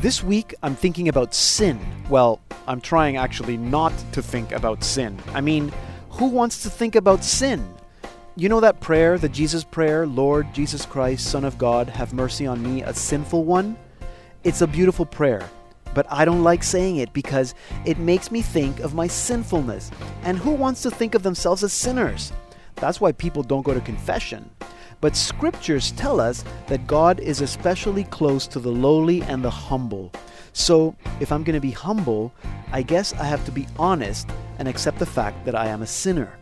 This week, I'm thinking about sin. Well, I'm trying actually not to think about sin. I mean, who wants to think about sin? You know that prayer, the Jesus prayer, Lord Jesus Christ, Son of God, have mercy on me, a sinful one? It's a beautiful prayer, but I don't like saying it because it makes me think of my sinfulness. And who wants to think of themselves as sinners? That's why people don't go to confession. But scriptures tell us that God is especially close to the lowly and the humble. So, if I'm going to be humble, I guess I have to be honest and accept the fact that I am a sinner.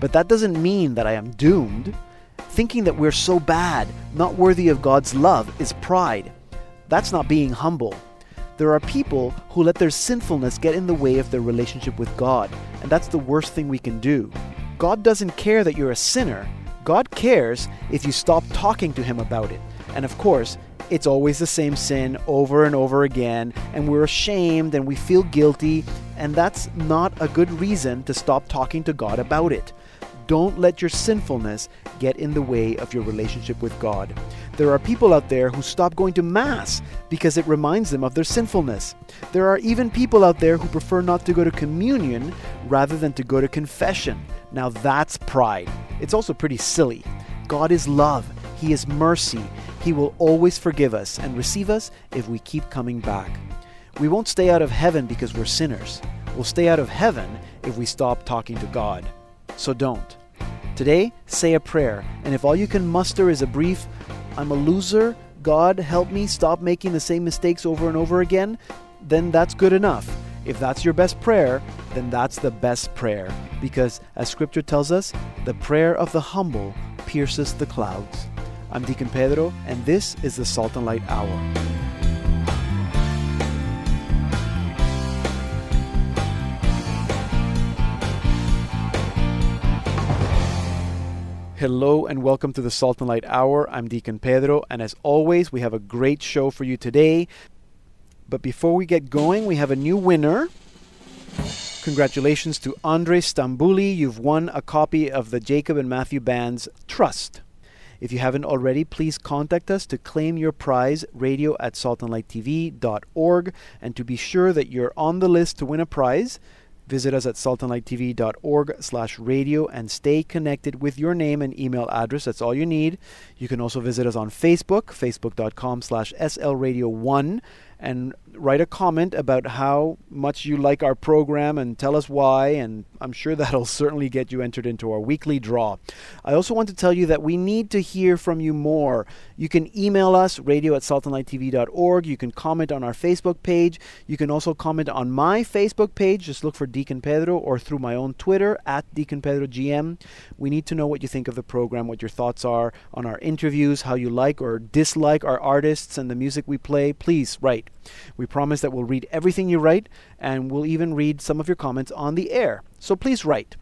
But that doesn't mean that I am doomed. Thinking that we're so bad, not worthy of God's love, is pride. That's not being humble. There are people who let their sinfulness get in the way of their relationship with God, and that's the worst thing we can do. God doesn't care that you're a sinner, God cares if you stop talking to Him about it. And of course, it's always the same sin over and over again, and we're ashamed and we feel guilty, and that's not a good reason to stop talking to God about it. Don't let your sinfulness get in the way of your relationship with God. There are people out there who stop going to Mass because it reminds them of their sinfulness. There are even people out there who prefer not to go to communion rather than to go to confession. Now that's pride. It's also pretty silly. God is love, He is mercy. He will always forgive us and receive us if we keep coming back. We won't stay out of heaven because we're sinners. We'll stay out of heaven if we stop talking to God. So don't. Today, say a prayer, and if all you can muster is a brief, I'm a loser, God help me stop making the same mistakes over and over again, then that's good enough. If that's your best prayer, then that's the best prayer. Because, as scripture tells us, the prayer of the humble pierces the clouds. I'm Deacon Pedro, and this is the Salt and Light Hour. Hello and welcome to the Salt and Light Hour. I'm Deacon Pedro, and as always, we have a great show for you today. But before we get going, we have a new winner. Congratulations to Andre Stambouli. You've won a copy of the Jacob and Matthew Band's Trust. If you haven't already, please contact us to claim your prize, radio at saltandlighttv.org. And to be sure that you're on the list to win a prize, Visit us at saltandlighttv.org slash radio and stay connected with your name and email address. That's all you need. You can also visit us on Facebook, facebook.com slash slradio1 and write a comment about how much you like our program and tell us why, and I'm sure that'll certainly get you entered into our weekly draw. I also want to tell you that we need to hear from you more. You can email us, radio at saltandlighttv.org. You can comment on our Facebook page. You can also comment on my Facebook page. Just look for Deacon Pedro or through my own Twitter at Deacon Pedro GM. We need to know what you think of the program, what your thoughts are on our interviews, how you like or dislike our artists and the music we play. Please write. We promise that we'll read everything you write and we'll even read some of your comments on the air. So please write.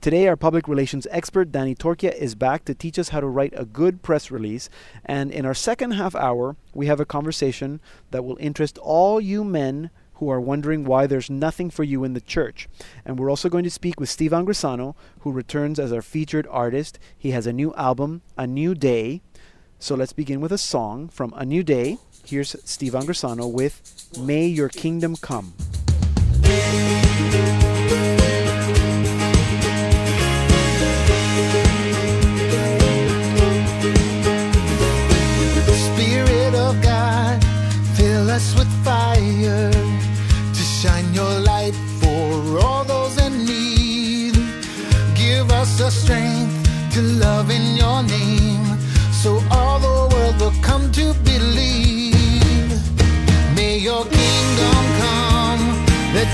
Today, our public relations expert, Danny Torchia, is back to teach us how to write a good press release. And in our second half hour, we have a conversation that will interest all you men who are wondering why there's nothing for you in the church. And we're also going to speak with Steve Angrisano, who returns as our featured artist. He has a new album, A New Day. So let's begin with a song from A New Day. Here's Steve Angrisano with May Your Kingdom Come. Spirit of God, fill us with fire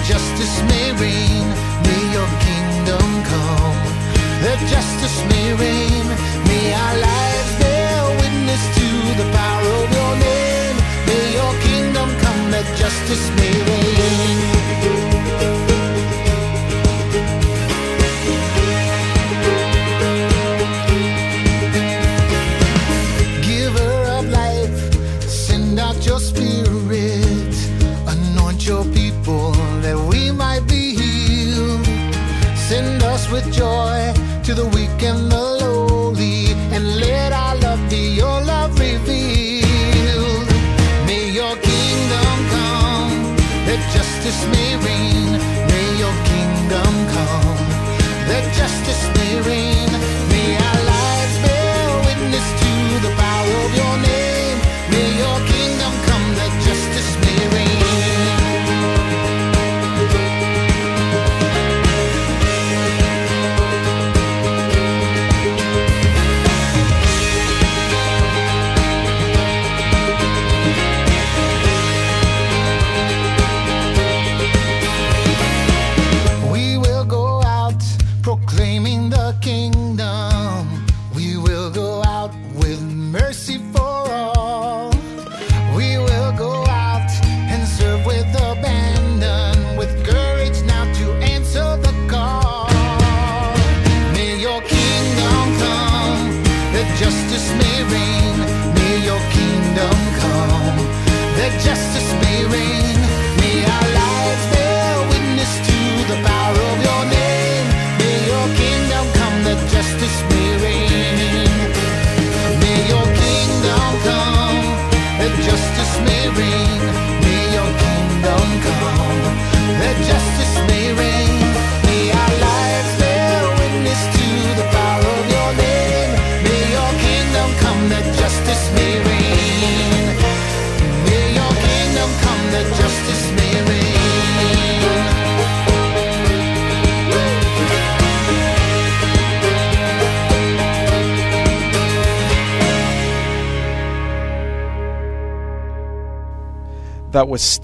justice may reign. May your kingdom come, that justice may reign. May our lives bear witness to the power of your name. May your kingdom come, that justice may reign.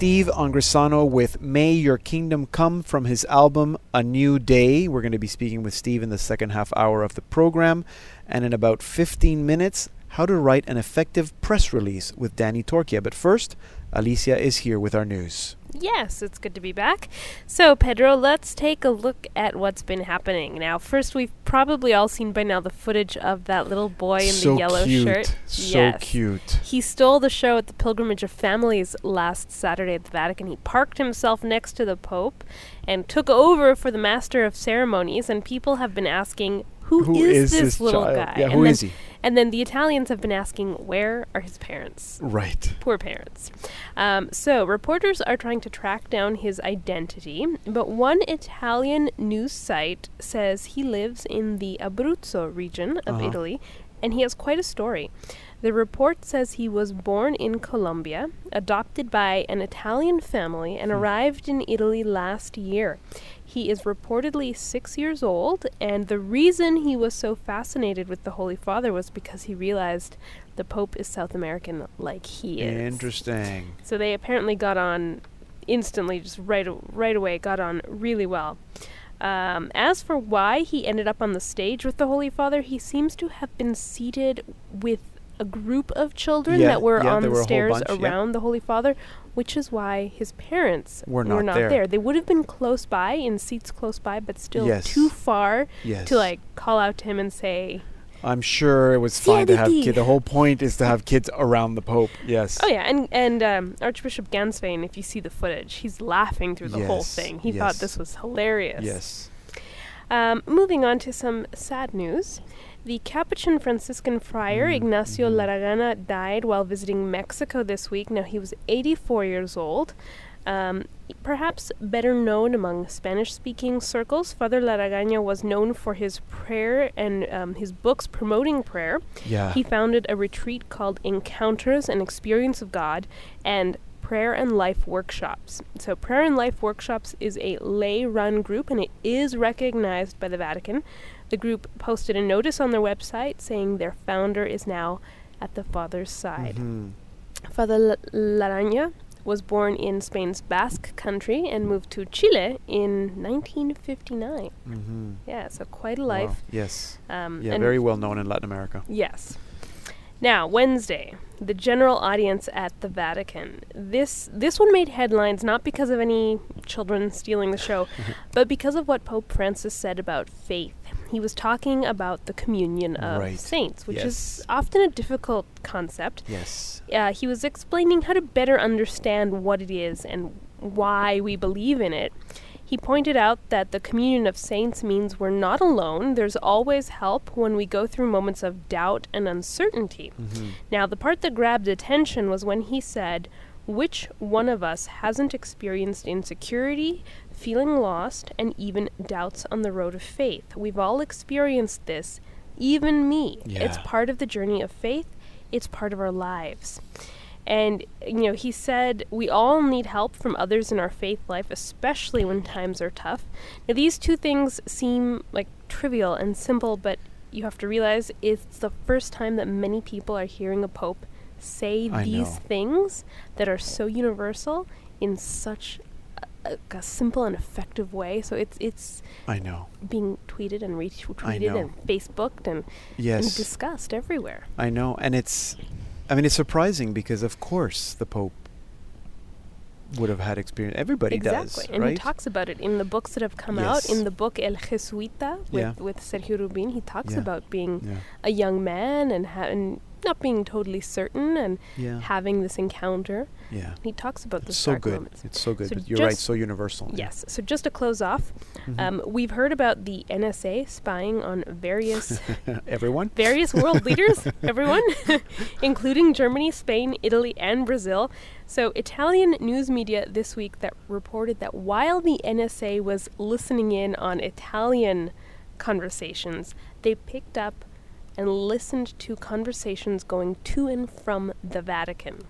Steve Angrisano with May Your Kingdom Come from his album A New Day. We're going to be speaking with Steve in the second half hour of the program. And in about 15 minutes, how to write an effective press release with Danny Torchia. But first, Alicia is here with our news. Yes, it's good to be back. So, Pedro, let's take a look at what's been happening. Now, first, we've probably all seen by now the footage of that little boy in so the yellow cute. shirt. So yes. cute. He stole the show at the Pilgrimage of Families last Saturday at the Vatican. He parked himself next to the Pope and took over for the Master of Ceremonies, and people have been asking, who, Who is, is this this little child? guy? Yeah, and who then, is he? And then the Italians have been asking, where are his parents? Right. Poor parents. Um, so, reporters are trying to track down his identity, but one Italian news site says he lives in the Abruzzo region of Uh-huh. Italy, and he has quite a story. The report says he was born in Colombia, adopted by an Italian family, and arrived in Italy last year. He is reportedly six years old, and the reason he was so fascinated with the Holy Father was because he realized the Pope is South American like he is. Interesting. So they apparently got on instantly, just right right away, got on really well. Um, as for why he ended up on the stage with the Holy Father, he seems to have been seated with a group of children Yeah, that were yeah, on the were stairs bunch, yeah. around the Holy Father, which is why his parents Were not there. there. They would have been close by, in seats close by, but still Yes. too far Yes. to like call out to him and say, I'm sure it was fine to have kids. The whole point is to have kids around the Pope. Yes. Oh yeah, and and um, Archbishop Ganswein, if you see the footage, he's laughing through the whole thing. He thought this was hilarious. Yes. Um, moving on to some sad news. The Capuchin Franciscan friar Mm, Ignacio mhm. Larrañaga died while visiting Mexico this week. Now he was 84 years old. Um, perhaps better known among Spanish-speaking circles, Father Larrañaga was known for his prayer and um, his books promoting prayer. Yeah. He founded a retreat called Encounters and Experience of God and Prayer and Life Workshops. So, Prayer and Life Workshops is a lay run group and it is recognized by the Vatican. The group posted a notice on their website saying their founder is now at the Father's side. Mhm. Father L- Laranja was born in Spain's Basque country and moved to Chile in 1959. Mhm. Yeah, so quite a Wow. life. Yes. Um, Yeah. and Very well known in Latin America. Yes. Now, Wednesday, the general audience at the Vatican. This this one made headlines not because of any children stealing the show, but because of what Pope Francis said about faith. He was talking about the communion of Right. saints, which Yes. is often a difficult concept. Yes. Uh, he was explaining how to better understand what it is and why we believe in it. He pointed out that the communion of saints means we're not alone. There's always help when we go through moments of doubt and uncertainty. Mhm. Now, the part that grabbed attention was when he said, Which one of us hasn't experienced insecurity, feeling lost, and even doubts on the road of faith? We've all experienced this, even me. It's part of the journey of faith, it's part of our lives. And, you know, he said, we all need help from others in our faith life, especially when times are tough. Now, these two things seem like trivial and simple, but you have to realize it's the first time that many people are hearing a pope say I these know. things that are so universal in such a, a, simple and effective way. So it's it's I know. being tweeted and retweeted and Facebooked and, and Yes. discussed everywhere. I know, and it's, I mean, it's surprising because of course the Pope would have had experience. Everybody exactly. does, and right? he talks about it in the books that have come out. In the book El Jesuita with, Yeah. with Sergio Rubin, he talks Yeah. about being yeah, a young man and, ha- and not being totally certain and having this encounter. yeah. He talks about the so good. moments. It's so good. So but you're right. So universal. Yes. So just to close off, Mhm. um, we've heard about the NSA spying on various Everyone. various world leaders, everyone, including Germany, Spain, Italy, and Brazil. So, Italian news media this week that reported that while the NSA was listening in on Italian conversations, they picked up and listened to conversations going to and from the Vatican.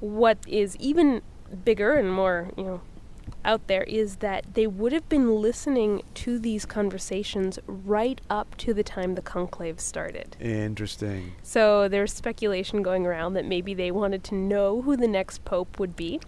What is even bigger and more, you know, out there is that they would have been listening to these conversations right up to the time the conclave started. Interesting. So there's speculation going around that maybe they wanted to know who the next pope would be.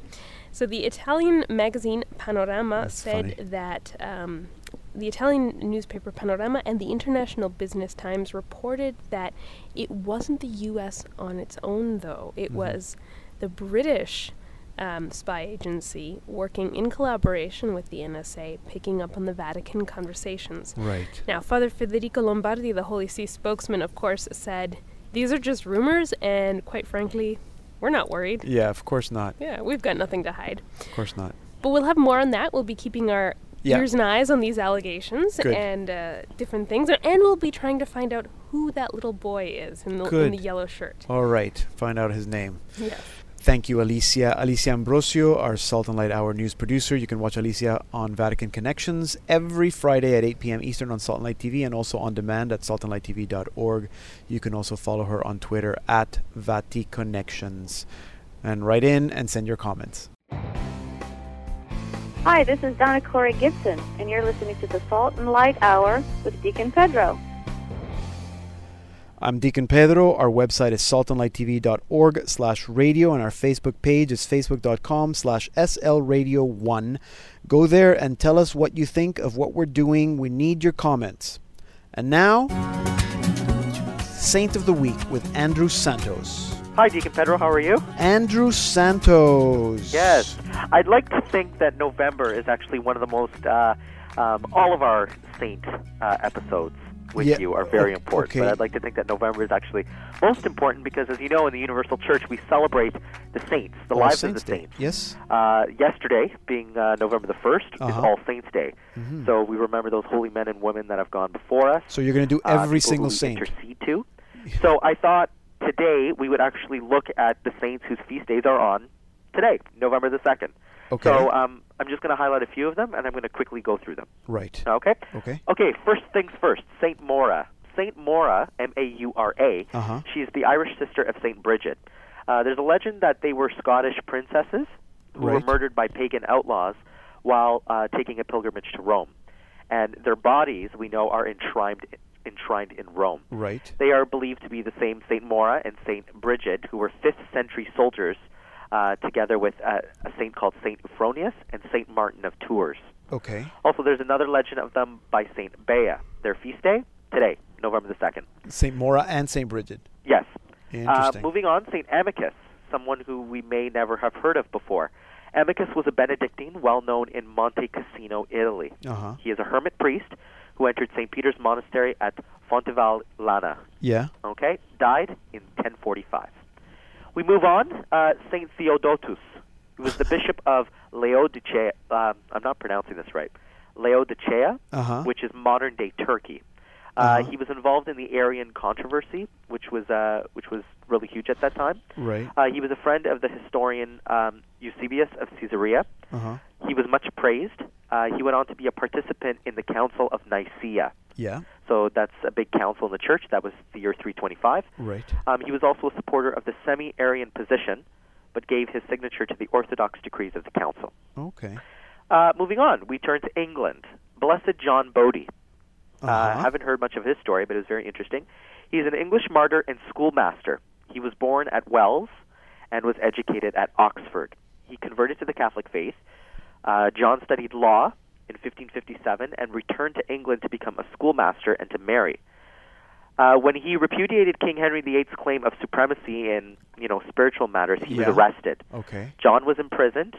So the Italian magazine Panorama That's said funny. that um, the Italian newspaper Panorama and the International Business Times reported that it wasn't the U.S. on its own, though. It Mhm. was the British um, spy agency working in collaboration with the NSA, picking up on the Vatican conversations. Right. Now, Father Federico Lombardi, the Holy See spokesman, of course, said these are just rumors, and quite frankly, we're not worried. Yeah, of course not. Yeah, we've got nothing to hide. Of course not. But we'll have more on that. We'll be keeping our Yeah. ears and eyes on these allegations Good. and uh, different things, and we'll be trying to find out who that little boy is in the, in the yellow shirt. All right. Find out his name. Yes. Thank you, Alicia. Alicia Ambrosio, our Salt and Light Hour news producer. You can watch Alicia on Vatican Connections every Friday at 8 p.m. Eastern on Salt and Light TV and also on demand at saltandlighttv.org. You can also follow her on Twitter at VatiConnections. And write in and send your comments. Hi, this is Donna Corey Gibson, and you're listening to the Salt and Light Hour with Deacon Pedro. I'm Deacon Pedro. Our website is saltandlighttv.org slash radio and our Facebook page is facebook.com slash slradio1. Go there and tell us what you think of what we're doing. We need your comments. And now, Saint of the Week with Andrew Santos. Hi, Deacon Pedro. How are you? Andrew Santos. Yes. I'd like to think that November is actually one of the most, uh, um, all of our saint uh, episodes with Yeah, you are very o- important. okay. But I'd like to think that November is actually most important because, as you know, in the Universal Church, we celebrate the saints, the All lives Saints of the Day. saints. Yes. Uh, yesterday, being uh, November the 1st, is Uh-huh. All Saints Day. Mhm. So we remember those holy men and women that have gone before us. So you're going to do uh, every people single saint. intercede to. So I thought today we would actually look at the saints whose feast days are on today, November the 2nd. Okay. So um, I'm just going to highlight a few of them, and I'm going to quickly go through them. right. Okay? Okay. Okay, first things first. Saint Maura. Saint Maura, M-A-U-R-A. Uh-huh. She's the Irish sister of Saint Bridget. Uh, there's a legend that they were Scottish princesses who were murdered by pagan outlaws while uh, taking a pilgrimage to Rome, and their bodies we know are enshrined enshrined in Rome. Right. They are believed to be the same Saint Maura and Saint Bridget, who were fifth century soldiers, uh, together with uh, a saint called Saint Euphronius and Saint Martin of Tours. Okay. Also, there's another legend of them by Saint Bea. Their feast day today, November the second. Saint Mora and Saint Bridget. Yes. Uh, Interesting. moving on, Saint Amicus, someone who we may never have heard of before. Amicus was a Benedictine, well known in Monte Cassino, Italy. Uh-huh. He is a hermit priest who entered St. Peter's Monastery at Fonte Avellana. Yeah. Okay, died in 1045. We move on. Uh, Saint Theodotus, who was the bishop of Laodicea. Um, I'm not pronouncing this right. Laodicea, Uh-huh. which is modern day Turkey. Uh, Uh-huh. He was involved in the Arian controversy, which was uh, which was really huge at that time. Right. Uh, he was a friend of the historian um, Eusebius of Caesarea. Uh-huh. He was much praised. Uh, he went on to be a participant in the Council of Nicaea. Yeah. So that's a big council in the church. That was the year 325. Right. Um, he was also a supporter of the semi-Arian position, but gave his signature to the Orthodox decrees of the council. Okay. Uh, moving on, we turn to England. Blessed John Bodie. Uh, Uh-huh. haven't heard much of his story, but it was very interesting. He's an English martyr and schoolmaster. He was born at Wells and was educated at Oxford. He converted to the Catholic faith. Uh, John studied law in 1557 and returned to England to become a schoolmaster and to marry. Uh, when he repudiated King Henry VIII's claim of supremacy in, you know, spiritual matters, he Yeah. was arrested. Okay. John was imprisoned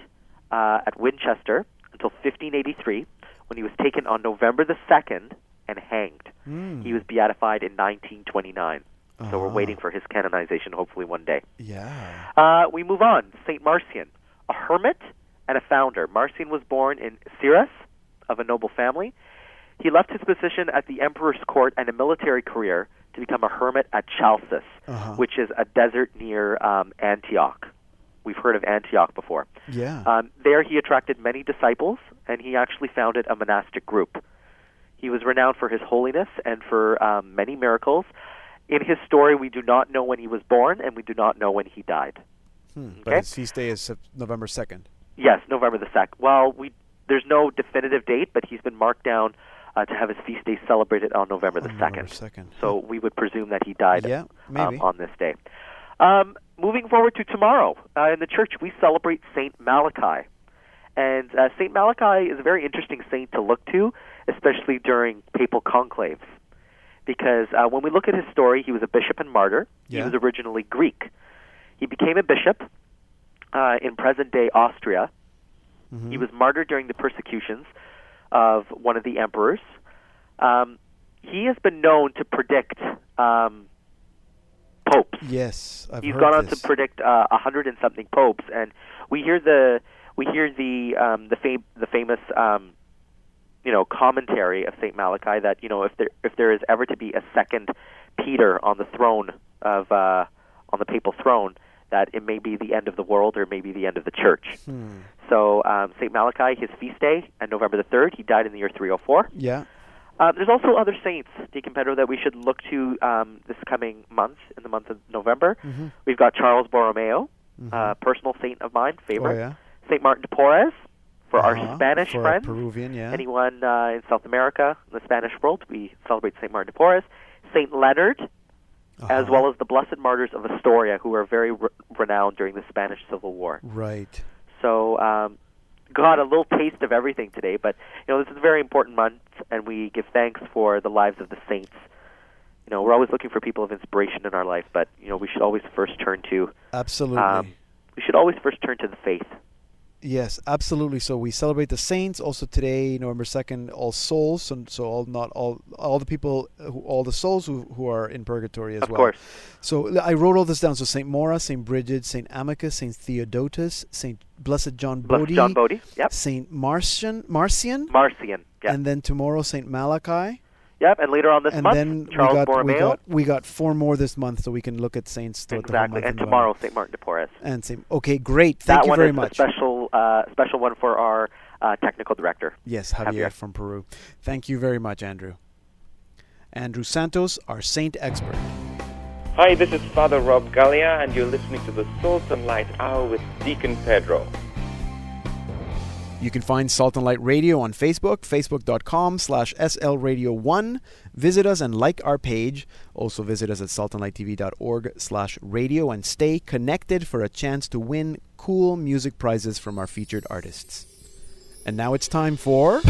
uh, at Winchester until 1583, when he was taken on November the 2nd and hanged. Mm. He was beatified in 1929. So we're Uh-huh. waiting for his canonization, hopefully one day. Yeah. Uh, we move on. Saint Marcian, a hermit and a founder. Marcian was born in Syras of a noble family. He left his position at the emperor's court and a military career to become a hermit at Chalcis, Uh-huh. which is a desert near um, Antioch. We've heard of Antioch before. Yeah. Um, there, he attracted many disciples, and he actually founded a monastic group. He was renowned for his holiness and for um, many miracles. In his story, we do not know when he was born, and we do not know when he died. Hmm. But his feast day is November 2nd. Yes, November the second. Well, we there's no definitive date, but he's been marked down uh, to have his feast day celebrated on November the second. 2nd. So we would presume that he died Yeah, maybe. um, on this day. Um, moving forward to tomorrow, uh, in the church we celebrate Saint Malachi, and uh, Saint Malachi is a very interesting saint to look to, especially during papal conclaves, because uh, when we look at his story, he was a bishop and martyr. Yeah. He was originally Greek. He became a bishop uh, in present-day Austria. Mhm. He was martyred during the persecutions of one of the emperors. Um, he has been known to predict um, popes. Yes, I've He's heard gone on this. to predict uh, a hundred and something popes, and we hear the we hear the um, the fam- the famous um, you know commentary of Saint Malachi that you know if there if there is ever to be a second Peter on the throne of uh, on the papal throne, that it may be the end of the world or maybe the end of the church. Hmm. So um, Saint Malachi, his feast day, on November the third, he died in the year 304. Yeah. Uh, there's also other saints, Deacon Pedro, that we should look to um, this coming month, in the month of November. Mhm. We've got Charles Borromeo, Mhm. uh, personal saint of mine, oh favorite. yeah. Saint Martin de Porres, for our Uh-huh. Spanish for friends. Peruvian, yeah. Anyone uh, in South America, in the Spanish world, we celebrate Saint Martin de Porres. Saint Leonard, as Uh-huh. well as the Blessed Martyrs of Astoria, who were very re- renowned during the Spanish Civil War. Right. So, um, got a little taste of everything today, but you know this is a very important month, and we give thanks for the lives of the saints. You know, we're always looking for people of inspiration in our life, but you know we should always first turn to Absolutely. um, we should always first turn to the faith. Yes, absolutely. So we celebrate the saints also today, November second, All Souls. So, so all not all all the people, who, all the souls who, who are in purgatory as Of well. Of course. So I wrote all this down. So Saint Maura, Saint Bridget, Saint Amicus, Saint Theodotus, Saint Blessed John Blessed Bodie, John Bodie, yep. Saint Marcian, Marcian, Marcian, yep. and then tomorrow Saint Malachi. Yep. And later on this and month, then Charles we got Borromeo, we got we got four more this month, so we can look at saints throughout the whole exactly, month and tomorrow Saint Martin de Porres. And Saint. Okay, great. Thank that you one very is much. a special uh, special one for our uh, technical director. Yes, Javier, Javier. from Peru. Thank you very much, Andrew. Andrew Santos, our saint expert. Hi, this is Father Rob Gallia, and you're listening to the Salt and Light Hour with Deacon Pedro. You can find Salt and Light Radio on Facebook, facebook.com slash slradio1. Visit us and like our page. Also visit us at saltandlighttv.org slash radio and stay connected for a chance to win cool music prizes from our featured artists. And now it's time for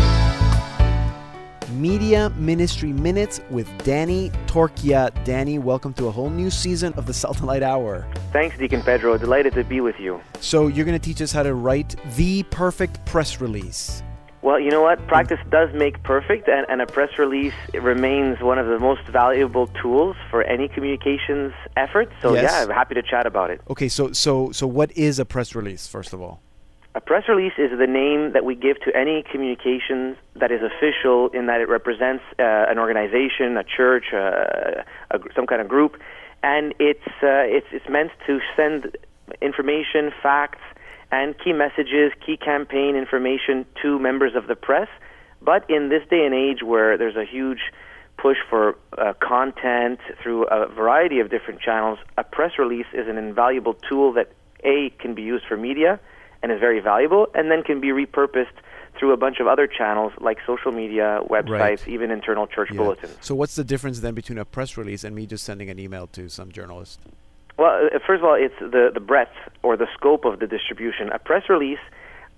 Media Ministry Minutes with Danny Torchia. Danny, welcome to a whole new season of the Salt and Light Hour. Thanks, Deacon Pedro. Delighted to be with you. So you're going to teach us how to write the perfect press release. Well, you know what? Practice does make perfect, and, and a press release remains one of the most valuable tools for any communications effort. So, Yes. yeah, I'm happy to chat about it. Okay, so so so what is a press release first of all? A press release is the name that we give to any communications that is official in that it represents uh, an organization, a church, uh, a, some kind of group, and it's uh, it's it's meant to send information, facts, and key messages, key campaign information to members of the press. But in this day and age, where there's a huge push for uh, content through a variety of different channels, a press release is an invaluable tool that a can be used for media and is very valuable, and then can be repurposed through a bunch of other channels like social media, websites, Right. even internal church Yeah. bulletins. So what's the difference then between a press release and me just sending an email to some journalist? Well, uh, first of all, it's the, the breadth or the scope of the distribution. A press release,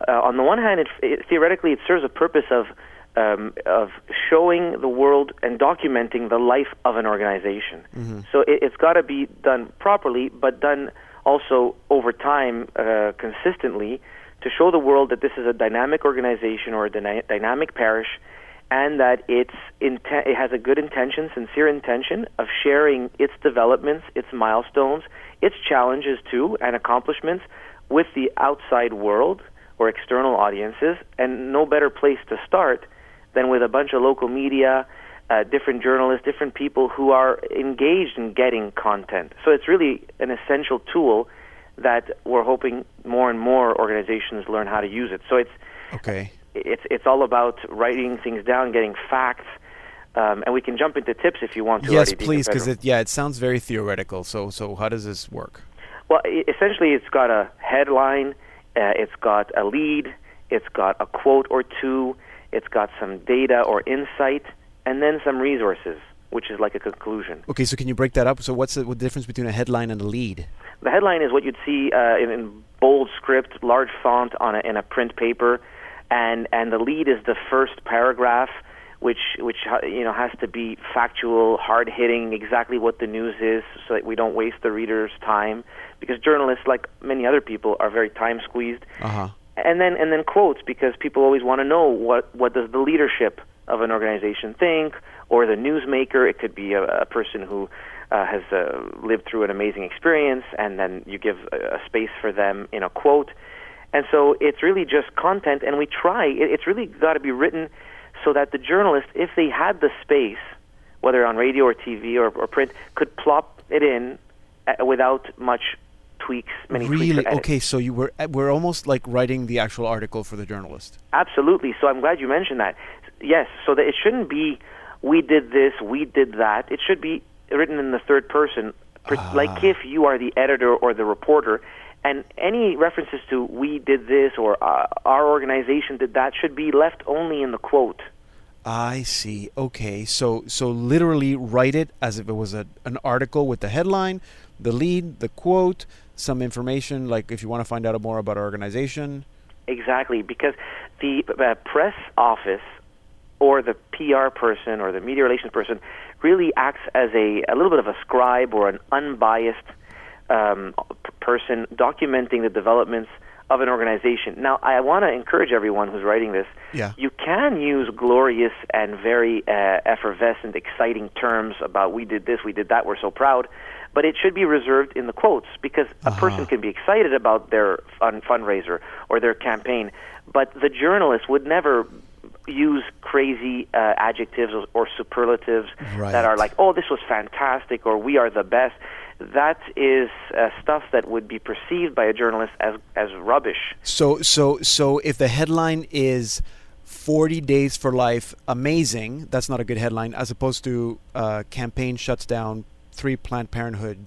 uh, on the one hand, it, it, theoretically, it serves a purpose of um, of showing the world and documenting the life of an organization. So it, it's got to be done properly, but done also over time, uh, consistently, to show the world that this is a dynamic organization or a dyna- dynamic parish, and that it's inten- it has a good intention, sincere intention of sharing its developments, its milestones, its challenges too, and accomplishments with the outside world or external audiences. And no better place to start than with a bunch of local media, uh, different journalists, different people who are engaged in getting content. So it's really an essential tool that we're hoping more and more organizations learn how to use it. So it's Okay. it's it's all about writing things down, getting facts, um, and we can jump into tips if you want to. yes, please, because it yeah, it sounds very theoretical. So so how does this work? Well, essentially, it's got a headline, uh, it's got a lead, it's got a quote or two, it's got some data or insight, and then some resources, which is like a conclusion. Okay, so can you break that up? So what's the, what the difference between a headline and a lead? The headline is what you'd see uh, in, in bold script, large font on a, in a print paper, and and the lead is the first paragraph, which which you know has to be factual, hard hitting, exactly what the news is, so that we don't waste the reader's time. Because journalists, like many other people, are very time squeezed. Uh huh. And then and then quotes because people always want to know what what does the leadership of an organization think, or the newsmaker. It could be a, a person who uh, has uh, lived through an amazing experience, and then you give a, a space for them in a quote. And so it's really just content, and we try. It, it's really got to be written so that the journalist, if they had the space, whether on radio or TV or, or print, could plop it in uh, without much tweaks, many. Really? edits. Okay, so you were uh, we're almost like writing the actual article for the journalist. Absolutely. So I'm glad you mentioned that. Yes, so that it shouldn't be we did this, we did that. It should be written in the third person, per- like if you are the editor or the reporter. And any references to we did this or uh, our organization did that should be left only in the quote. I see. Okay, so so literally write it as if it was a, an article with the headline, the lead, the quote, some information like if you want to find out more about our organization. Exactly, because the uh, press office or the PR person or the media relations person really acts as a, a little bit of a scribe or an unbiased um, person documenting the developments of an organization. Now, I want to encourage everyone who's writing this. Yeah. You can use glorious and very uh, effervescent, exciting terms about we did this, we did that, we're so proud, but it should be reserved in the quotes because a person can be excited about their fund- fundraiser or their campaign, but the journalist would never use crazy uh, adjectives or, or superlatives Right. that are like, oh, this was fantastic or we are the best. That is uh, stuff that would be perceived by a journalist as, as rubbish. So so so if the headline is 40 days for life amazing, that's not a good headline as opposed to uh, campaign shuts down three Planned Parenthood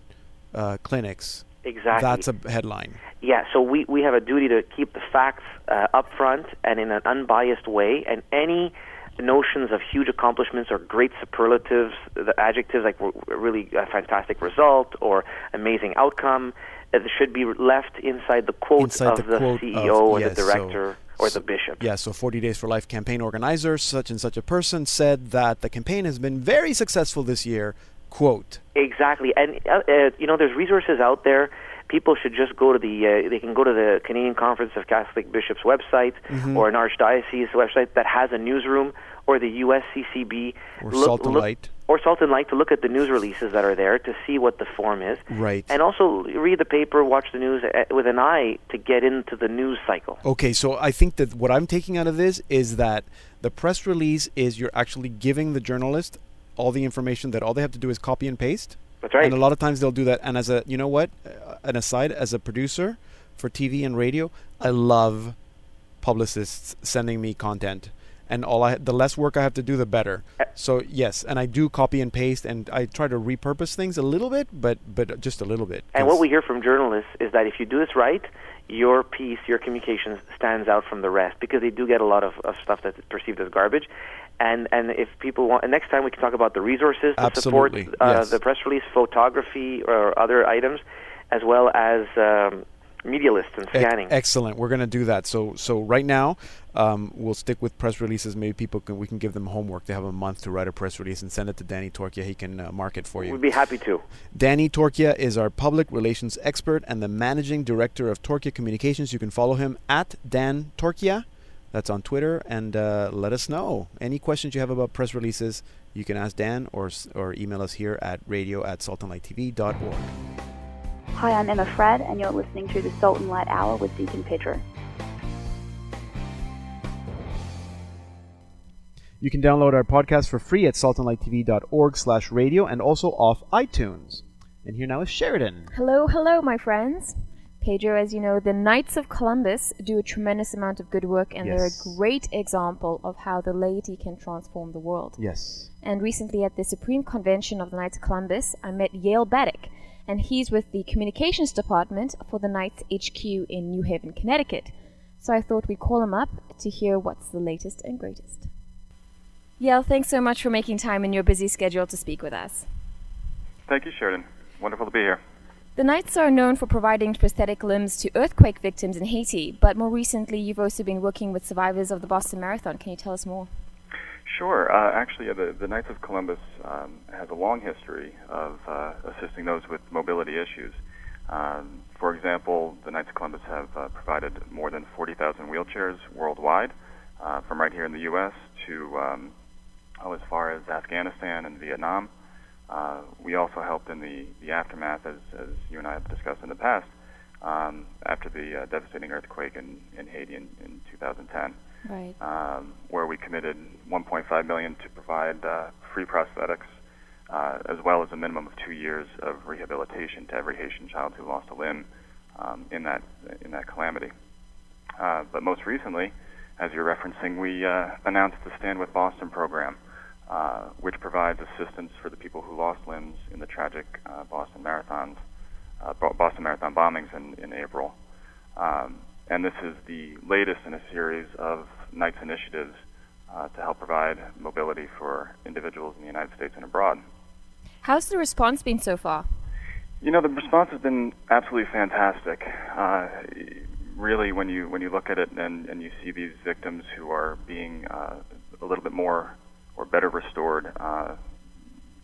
uh, clinics. Exactly. That's a headline. Yeah, so we, we have a duty to keep the facts uh, up front and in an unbiased way, and any notions of huge accomplishments or great superlatives, the adjectives like really a fantastic result or amazing outcome, uh, should be left inside the quote Inside of the the, CEO of- or yes, the so- director or the bishop. Yeah, so 40 Days for Life campaign organizer, such and such a person, said that the campaign has been very successful this year. Quote. Exactly, and uh, uh, you know, there's resources out there. People should just go to the. Uh, they can go to the Canadian Conference of Catholic Bishops website Mm-hmm. or an archdiocese website that has a newsroom, or the USCCB Or Salt and Light. or Salt and Light to look at the news releases that are there to see what the form is, Right. and also read the paper, watch the news uh, with an eye to get into the news cycle. Okay, so I think that what I'm taking out of this is that the press release is you're actually giving the journalist all the information that all they have to do is copy and paste. That's right. And a lot of times they'll do that. And as a, you know what, uh, an aside, as a producer for TV and radio, I love publicists sending me content. And all I, the less work I have to do, the better. Uh, So yes, and I do copy and paste, and I try to repurpose things a little bit, but but just a little bit. And what we hear from journalists is that if you do this right, your piece, your communications stands out from the rest because they do get a lot of, of stuff that's perceived as garbage. And and if people want, and next time we can talk about the resources to Absolutely, support uh, yes. the press release, photography or other items, as well as um, media lists and scanning. excellent. We're gonna do that. So so right now, um, we'll stick with press releases. Maybe people can we can give them homework. They have a month to write a press release and send it to Danny Torchia. He can uh, mark it for you. We'd be happy to. Danny Torchia is our public relations expert and the managing director of Torchia Communications. You can follow him at Dan Torchia. That's on Twitter, and uh, let us know any questions you have about press releases. You can ask Dan or or email us here at radio at saltandlighttv.org. Hi, I'm Emma Frad, and you're listening to the Salt and Light Hour with Deacon Pedro. You can download our podcast for free at saltandlighttv.org slash radio and also off iTunes. And here now is Sheridan. Hello, hello, my friends. Pedro, as you know, the Knights of Columbus do a tremendous amount of good work, and they're a great example of how the laity can transform the world. Yes. And recently, at the Supreme Convention of the Knights of Columbus, I met Yale Baddick, and he's with the Communications Department for the Knights HQ in New Haven, Connecticut. So I thought we'd call him up to hear what's the latest and greatest. Yale, thanks so much for making time in your busy schedule to speak with us. Thank you, Sheridan. Wonderful to be here. The Knights are known for providing prosthetic limbs to earthquake victims in Haiti, but more recently you've also been working with survivors of the Boston Marathon. Can you tell us more? Sure. Uh, actually, the, the Knights of Columbus um, has a long history of uh, assisting those with mobility issues. Um, for example, the Knights of Columbus have uh, provided more than 40,000 wheelchairs worldwide, uh, from right here in the U.S. to um, oh, as far as Afghanistan and Vietnam. Uh, we also helped in the, the aftermath, as, as you and I have discussed in the past, um, after the uh, devastating earthquake in, in Haiti in, in 2010, Right. um, where we committed 1.5 million to provide uh, free prosthetics, uh, as well as a minimum of two years of rehabilitation to every Haitian child who lost a limb um, in that in that calamity. Uh, but most recently, as you're referencing, we uh, announced the Stand with Boston program, uh, which provides assistance for the people who lost limbs in the tragic uh, Boston marathons, uh, Boston Marathon bombings in, in April. Um, and this is the latest in a series of Knights initiatives uh, to help provide mobility for individuals in the United States and abroad. How's the response been so far? You know, the response has been absolutely fantastic. Uh, really, when you when you look at it and, and you see these victims who are being uh, a little bit more or better restored, uh,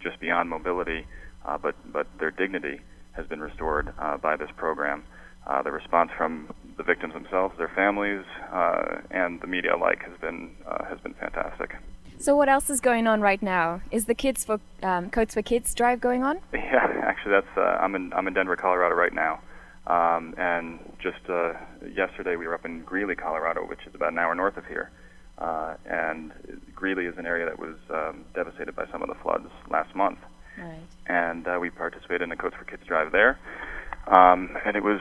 just beyond mobility, uh, but but their dignity has been restored uh, by this program. Uh, the response from the victims themselves, their families, uh, and the media alike has been uh, has been fantastic. So what else is going on right now? Is the Kids for um, Coats for Kids drive going on? Yeah, actually, that's uh, I'm in I'm in Denver, Colorado right now, um, and just uh, yesterday we were up in Greeley, Colorado, which is about an hour north of here. Uh, and Greeley is an area that was um, devastated by some of the floods last month, Right. and uh, we participated in the Coats for Kids drive there. Um, and it was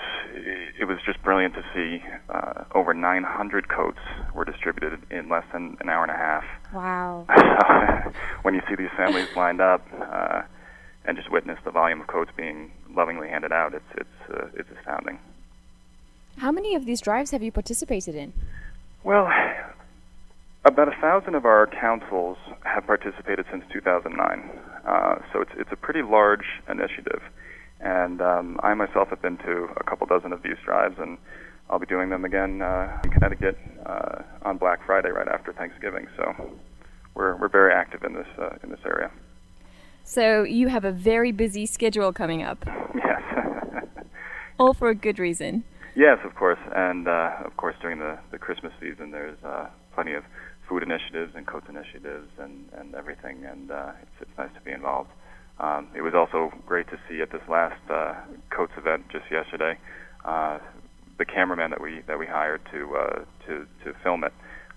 it was just brilliant to see uh, over 900 coats were distributed in less than an hour and a half. Wow. When you see these families lined up uh, and just witness the volume of coats being lovingly handed out, it's it's uh, it's astounding. How many of these drives have you participated in? Well, about a thousand of our councils have participated since 2009, uh, so it's it's a pretty large initiative. And um, I myself have been to a couple dozen of these drives, and I'll be doing them again uh, in Connecticut uh, on Black Friday right after Thanksgiving. So we're we're very active in this uh, in this area. So you have a very busy schedule coming up, Yes. all for a good reason. Yes, of course, and uh, of course during the, the Christmas season, there's uh, plenty of food initiatives and coats initiatives and, and everything, and uh, it's, it's nice to be involved. Um, it was also great to see at this last uh, coats event just yesterday, uh, the cameraman that we that we hired to uh, to to film it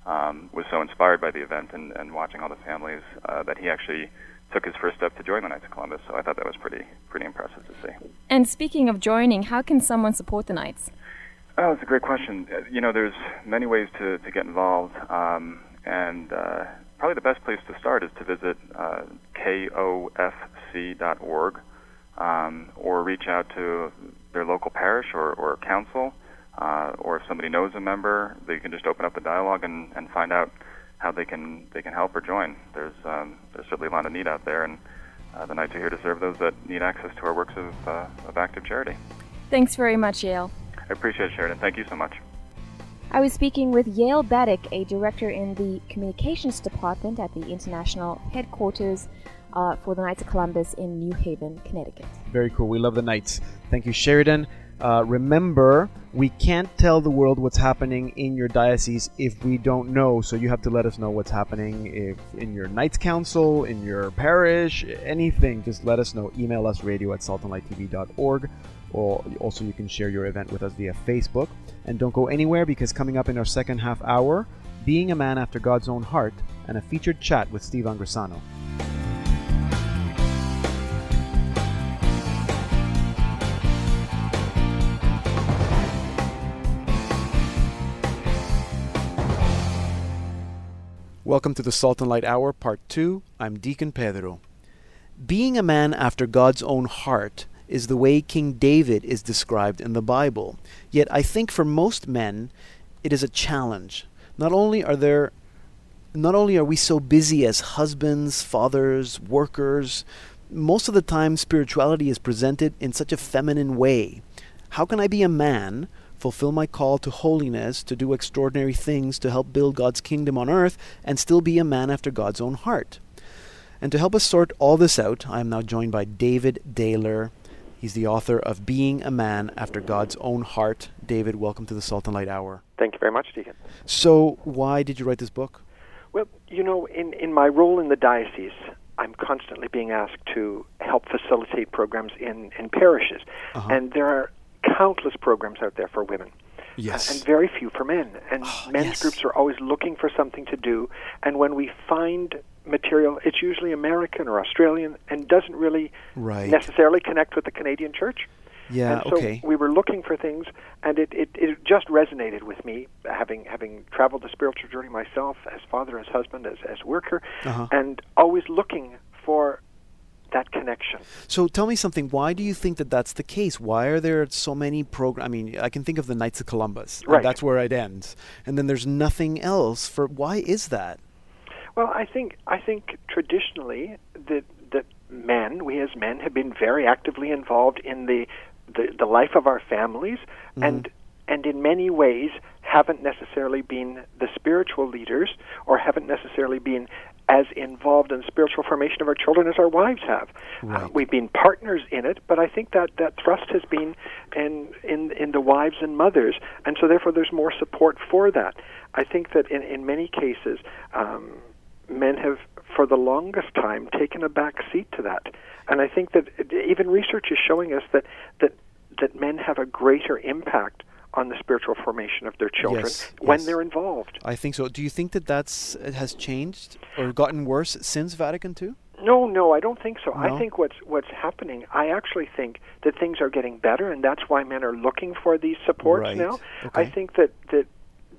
um, was so inspired by the event and, and watching all the families uh, that he actually took his first step to join the Knights of Columbus. So I thought that was pretty pretty impressive to see. And speaking of joining, how can someone support the Knights? Oh, it's a great question. You know, there's many ways to, to get involved, um, and uh, probably the best place to start is to visit uh, kofc.org um, or reach out to their local parish or, or council, uh, or if somebody knows a member, they can just open up a dialogue and, and find out how they can they can help or join. There's um, there's certainly a lot of need out there, and uh, the Knights are here to serve those that need access to our works of, uh, of active charity. Thanks very much, Yale. I appreciate it, Sheridan. Thank you so much. I was speaking with Yale Baddick, a director in the communications department at the international headquarters uh, for the Knights of Columbus in New Haven, Connecticut. Very cool. We love the Knights. Thank you, Sheridan. Uh, remember, we can't tell the world what's happening in your diocese if we don't know. So you have to let us know what's happening if in your Knights Council, in your parish, anything. Just let us know. Email us radio at saltandlighttv.org. Or also, you can share your event with us via Facebook. And don't go anywhere because coming up in our second half hour, being a man after God's own heart, and a featured chat with Steve Angrisano. Welcome to the Salt and Light Hour, Part 2. I'm Deacon Pedro. Being a man after God's own heart is the way King David is described in the Bible. Yet I think for most men, it is a challenge. Not only are there not only are we so busy as husbands, fathers, workers, most of the time spirituality is presented in such a feminine way. How can I be a man, fulfill my call to holiness, to do extraordinary things to help build God's kingdom on earth, and still be a man after God's own heart? And to help us sort all this out, I am now joined by David Daler. He's the author of Being a Man After God's Own Heart. David, welcome to the Salt and Light Hour. Thank you very much, Deacon. So, why did you write this book? Well, you know, in, in my role in the diocese, I'm constantly being asked to help facilitate programs in, in parishes. Uh-huh. And there are countless programs out there for women. Yes. And very few for men. And Oh, men's yes. groups are always looking for something to do. And when we find material, it's usually American or Australian and doesn't really Right. necessarily connect with the Canadian church. Yeah, and so okay. we were looking for things, and it, it, it just resonated with me, having having traveled the spiritual journey myself, as father, as husband, as as worker, Uh-huh. and always looking for that connection. So tell me something. Why do you think that that's the case? Why are there so many programs? I mean, I can think of the Knights of Columbus. Right. that's where it ends. And then there's nothing else. For why is that? Well, I think I think traditionally that that men, we as men, have been very actively involved in the the, the life of our families, and and in many ways haven't necessarily been the spiritual leaders, or haven't necessarily been as involved in the spiritual formation of our children as our wives have. Uh, we've been partners in it, but I think that that thrust has been in in in the wives and mothers, and so therefore there's more support for that. I think that in in many cases. Um, men have, for the longest time, taken a back seat to that. And I think that even research is showing us that that that men have a greater impact on the spiritual formation of their children Yes, when yes. they're involved. I think so. Do you think that that's it has changed or gotten worse since Vatican II? No, no, I don't think so. No? I think what's what's happening. I actually think that things are getting better, and that's why men are looking for these supports Right. now. Okay. I think that that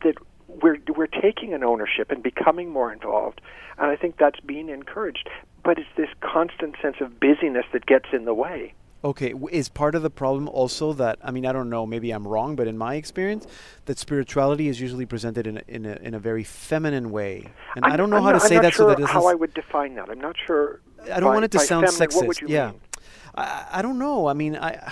that we're we're taking an ownership and becoming more involved, and I think that's being encouraged. But it's this constant sense of busyness that gets in the way. Okay, is part of the problem also that I mean I don't know maybe I'm wrong but in my experience that spirituality is usually presented in a, in a, in a very feminine way and I I'm- don't know I'm how not- to say I'm not that sure so that how I would define that. I'm not sure. I don't by- want it to sound feminine, sexist. What would you yeah? I, I don't know. I mean, I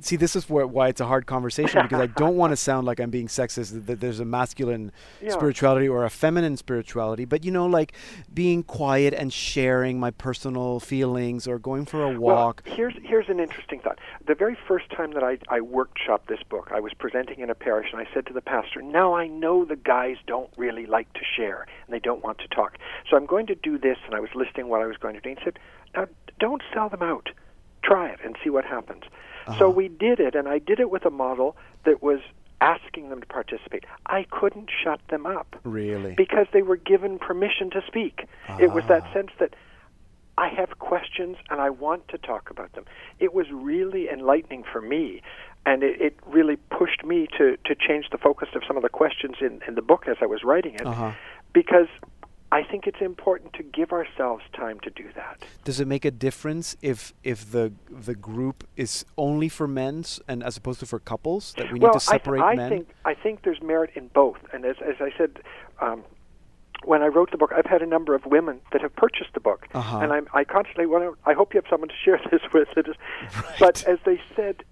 see this is where, why it's a hard conversation because I don't want to sound like I'm being sexist. That, there's a masculine Yeah. spirituality or a feminine spirituality, but you know, like being quiet and sharing my personal feelings or going for a walk. Well, here's here's an interesting thought. The very first time that I, I workshopped this book, I was presenting in a parish, and I said to the pastor, "Now I know the guys don't really like to share, and they don't want to talk. So I'm going to do this." And I was listing what I was going to do. And he said, "Now don't sell them out. Try it and see what happens." So we did it, and I did it with a model that was asking them to participate. I couldn't shut them up really? because they were given permission to speak. It was that sense that I have questions and I want to talk about them. It was really enlightening for me, and it, it really pushed me to, to change the focus of some of the questions in, in the book as I was writing it, Uh-huh. because I think it's important to give ourselves time to do that. Does it make a difference if if the the group is only for men and as opposed to for couples that we well, need to separate I, th- I men? think I think there's merit in both, and as as I said. Um, when I wrote the book, I've had a number of women that have purchased the book, Uh-huh. and I'm, I constantly want to. I hope you have someone to share this with. It is, But as they said,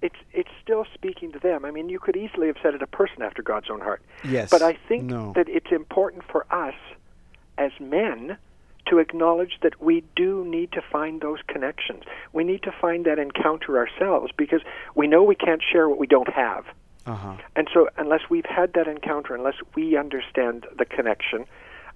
it's it's still speaking to them. I mean, you could easily have said it a person after God's own heart. Yes. But I think No. that it's important for us as men to acknowledge that we do need to find those connections. We need to find that encounter ourselves because we know we can't share what we don't have. uh-huh. And so, unless we've had that encounter, unless we understand the connection,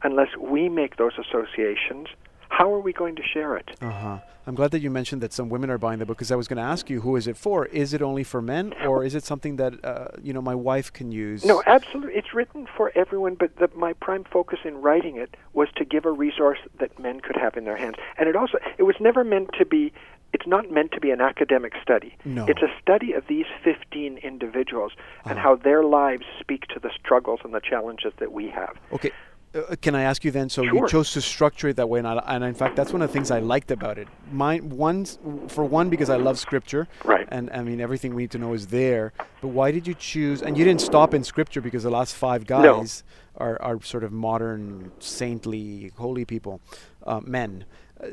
unless we make those associations, how are we going to share it? Uh-huh. I'm glad that you mentioned that some women are buying the book because I was going to ask you who is it for? Is it only for men or is it something that uh, you know my wife can use? No, absolutely. It's written for everyone, but the, my prime focus in writing it was to give a resource that men could have in their hands. And it also, it was never meant to be. It's not meant to be an academic study. No. It's a study of these 15 individuals and Uh-huh. how their lives speak to the struggles and the challenges that we have. Okay. Uh, can I ask you then? So Sure. you chose to structure it that way, and, I, and in fact, that's one of the things I liked about it. Mine, one, for one, because I love Scripture, Right. And I mean, everything we need to know is there. But why did you choose? And you didn't stop in Scripture because the last five No. guys are, are sort of modern, saintly, holy people, uh, men.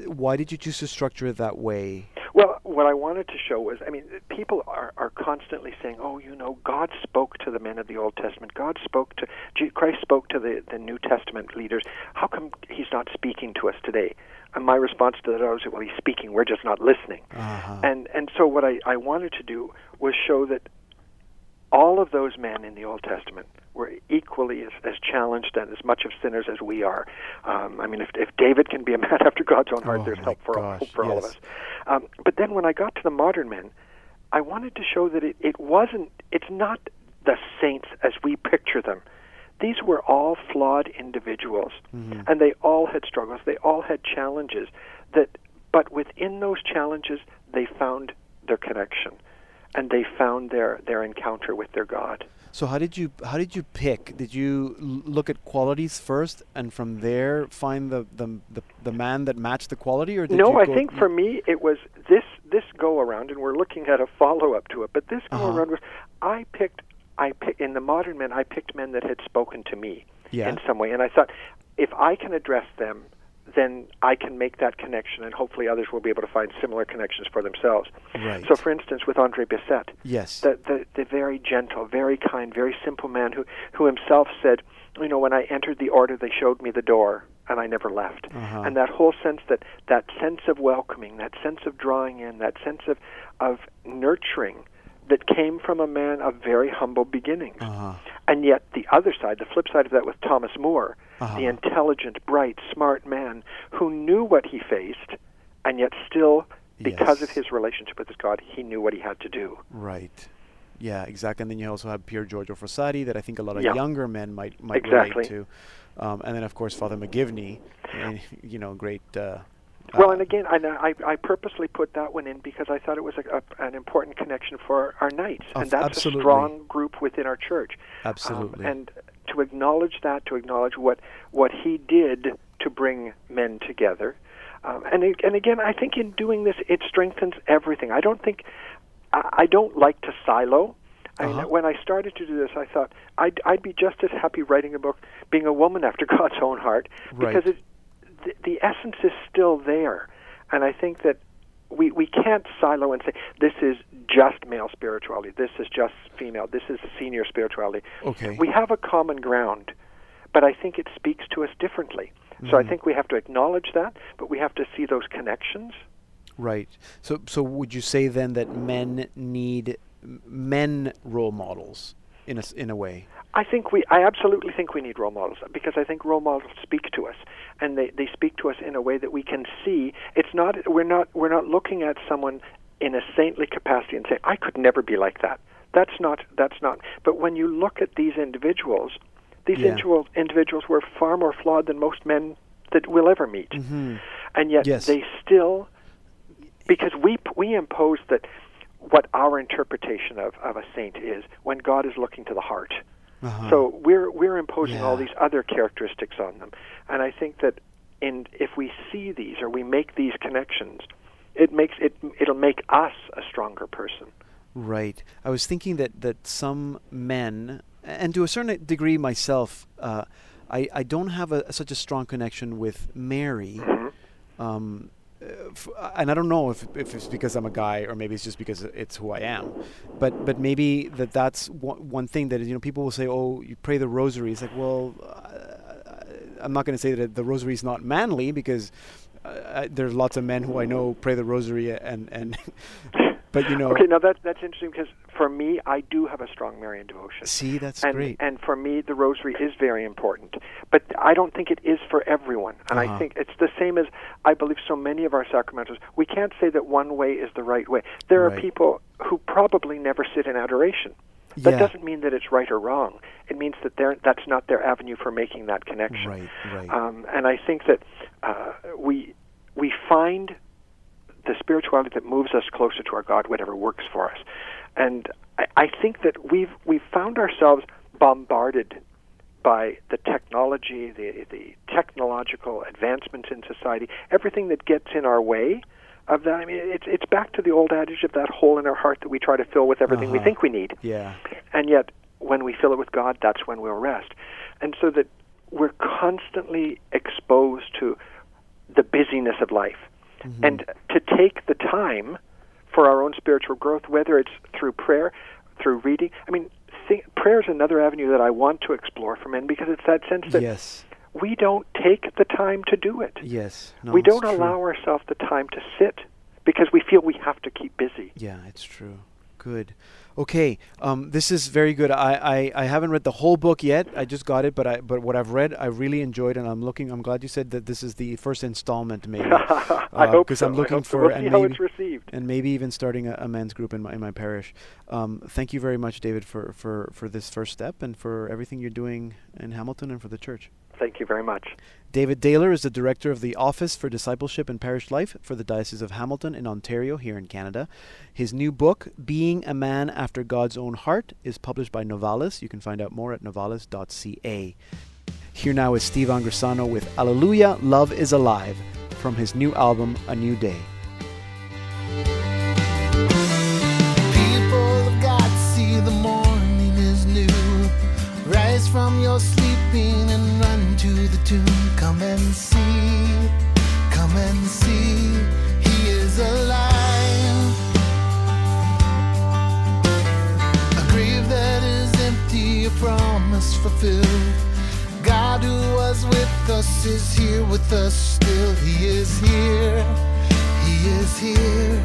Why did you choose to structure it that way? Well, what I wanted to show was, I mean, people are, are constantly saying, "Oh, you know, God spoke to the men of the Old Testament. God spoke to Christ spoke to the the New Testament leaders. How come He's not speaking to us today?" And my response to that was, "Well, He's speaking. We're just not listening." Uh-huh. And and so what I, I wanted to do was show that all of those men in the Old Testament were equally as, as challenged and as much of sinners as we are. Um, I mean, if, if David can be a man after God's own heart, Oh, there's help for, all, for all of us. Um, but then when I got to the modern men, I wanted to show that it, it wasn't, it's not the saints as we picture them. These were all flawed individuals, Mm-hmm. and they all had struggles. They all had challenges. That, but within those challenges, they found their connection, and they found their their encounter with their God. So how did you how did you pick? Did you look at qualities first, and from there find the the the, the man that matched the quality, or did no, I think for me it was this this go around, and we're looking at a follow up to it. But this go Uh-huh. around was I picked I pick, in the modern men I picked men that had spoken to me Yeah. in some way, and I thought if I can address them, then I can make that connection, and hopefully others will be able to find similar connections for themselves. Right. So, for instance, with Andre Bessette, Yes. the, the the very gentle, very kind, very simple man who who himself said, you know, when I entered the order, they showed me the door, and I never left. Uh-huh. And that whole sense that that sense of welcoming, that sense of drawing in, that sense of of nurturing, that came from a man of very humble beginnings. Uh-huh. And yet, the other side, the flip side of that, was Thomas More, Uh-huh. the intelligent, bright, smart man who knew what he faced, and yet still, because of his relationship with his God, he knew what he had to do. Right. Yeah, exactly. And then you also have Pier Giorgio Frassati that I think a lot of Yeah. younger men might might Exactly. relate to. Um, and then of course Father McGivney, and, you know, great. Uh, Well, uh, and again, I, I, I purposely put that one in because I thought it was a, a, an important connection for our knights, and that's absolutely. a strong group within our church. Um, Absolutely. and to acknowledge that, to acknowledge what what he did to bring men together, um, and it- and again, I think in doing this, it strengthens everything. I don't think I, I don't like to silo. I mean, Uh-huh. when I started to do this, I thought I'd, I'd be just as happy writing a book being a woman after God's own heart because Right. it, the, the essence is still there. And I think that we, we can't silo and say this is just male spirituality, this is just female, this is senior spirituality. Okay. We have a common ground, but I think it speaks to us differently. So I Mhm. think we have to acknowledge that, but we have to see those connections. Right. So, so would you say then that men need men role models in a, in a way? I think we, I absolutely think we need role models because I think role models speak to us, and they, they speak to us in a way that we can see. It's not we're not we're not looking at someone in a saintly capacity and say I could never be like that. That's not that's not. But when you look at these individuals, these Yeah. individuals individuals were far more flawed than most men that we'll ever meet, Mm-hmm. and yet Yes. they still because we we impose that what our interpretation of, of a saint is when God is looking to the heart. Uh-huh. So we're we're imposing all these other characteristics on them, and I think that in if we see these or we make these connections, it makes it it'll make us a stronger person. Right. I was thinking that, that some men, and to a certain degree myself, uh, I, I don't have a, such a strong connection with Mary. Um, uh, f- and I don't know if, if it's because I'm a guy or maybe it's just because it's who I am. But but maybe that that's one, one thing that you know people will say, oh, you pray the rosary. It's like, well, uh, I'm not going to say that the rosary is not manly because I, there's lots of men who I know pray the rosary and and. but you know. Okay, now that that's interesting because for me, I do have a strong Marian devotion. See, that's and, great. And for me, the rosary is very important. But I don't think it is for everyone. And Uh-huh. I think it's the same as I believe so many of our sacramentals. We can't say that one way is the right way. There are people who probably never sit in adoration. That Yeah. doesn't mean that it's right or wrong. It means that they're, that's not their avenue for making that connection. Right, right. Um, and I think that uh, we find the spirituality that moves us closer to our God, whatever works for us. And I, I think that we've we've found ourselves bombarded by the technology, the the technological advancements in society, everything that gets in our way of that. I mean, it's it's back to the old adage of that hole in our heart that we try to fill with everything we Uh-huh. think we need, Yeah. and yet when we fill it with God, that's when we'll rest. And so that we're constantly exposed to the busyness of life, Mm-hmm. and to take the time for our own spiritual growth, whether it's through prayer, through reading. I mean, thi- prayer is another avenue that I want to explore for men because it's that sense that Yes. we don't take the time to do it. Yes. No, we don't true. allow ourselves the time to sit because we feel we have to keep busy. Yeah, it's true. Good. Okay, um, this is very good. I, I, I haven't read the whole book yet. I just got it, but I but what I've read, I really enjoyed, and I'm looking. I'm glad you said that this is the first installment, maybe. I hope because so. I'm looking hope so. for We'll and maybe it's received. and maybe even starting a, a men's group in my in my parish. Um, thank you very much, David, for, for, for this first step and for everything you're doing in Hamilton and for the church. Thank you very much. David Daler is the director of the Office for Discipleship and Parish Life for the Diocese of Hamilton in Ontario, here in Canada. His new book, Being a Man After God's Own Heart, is published by Novalis. You can find out more at novalis.ca. Here now is Steve Angrisano with Alleluia, Love is Alive from his new album, A New Day. From your sleeping and run to the tomb. Come and see, come and see, He is alive. A grave that is empty, a promise fulfilled. God who was with us is here with us still. He is here, He is here,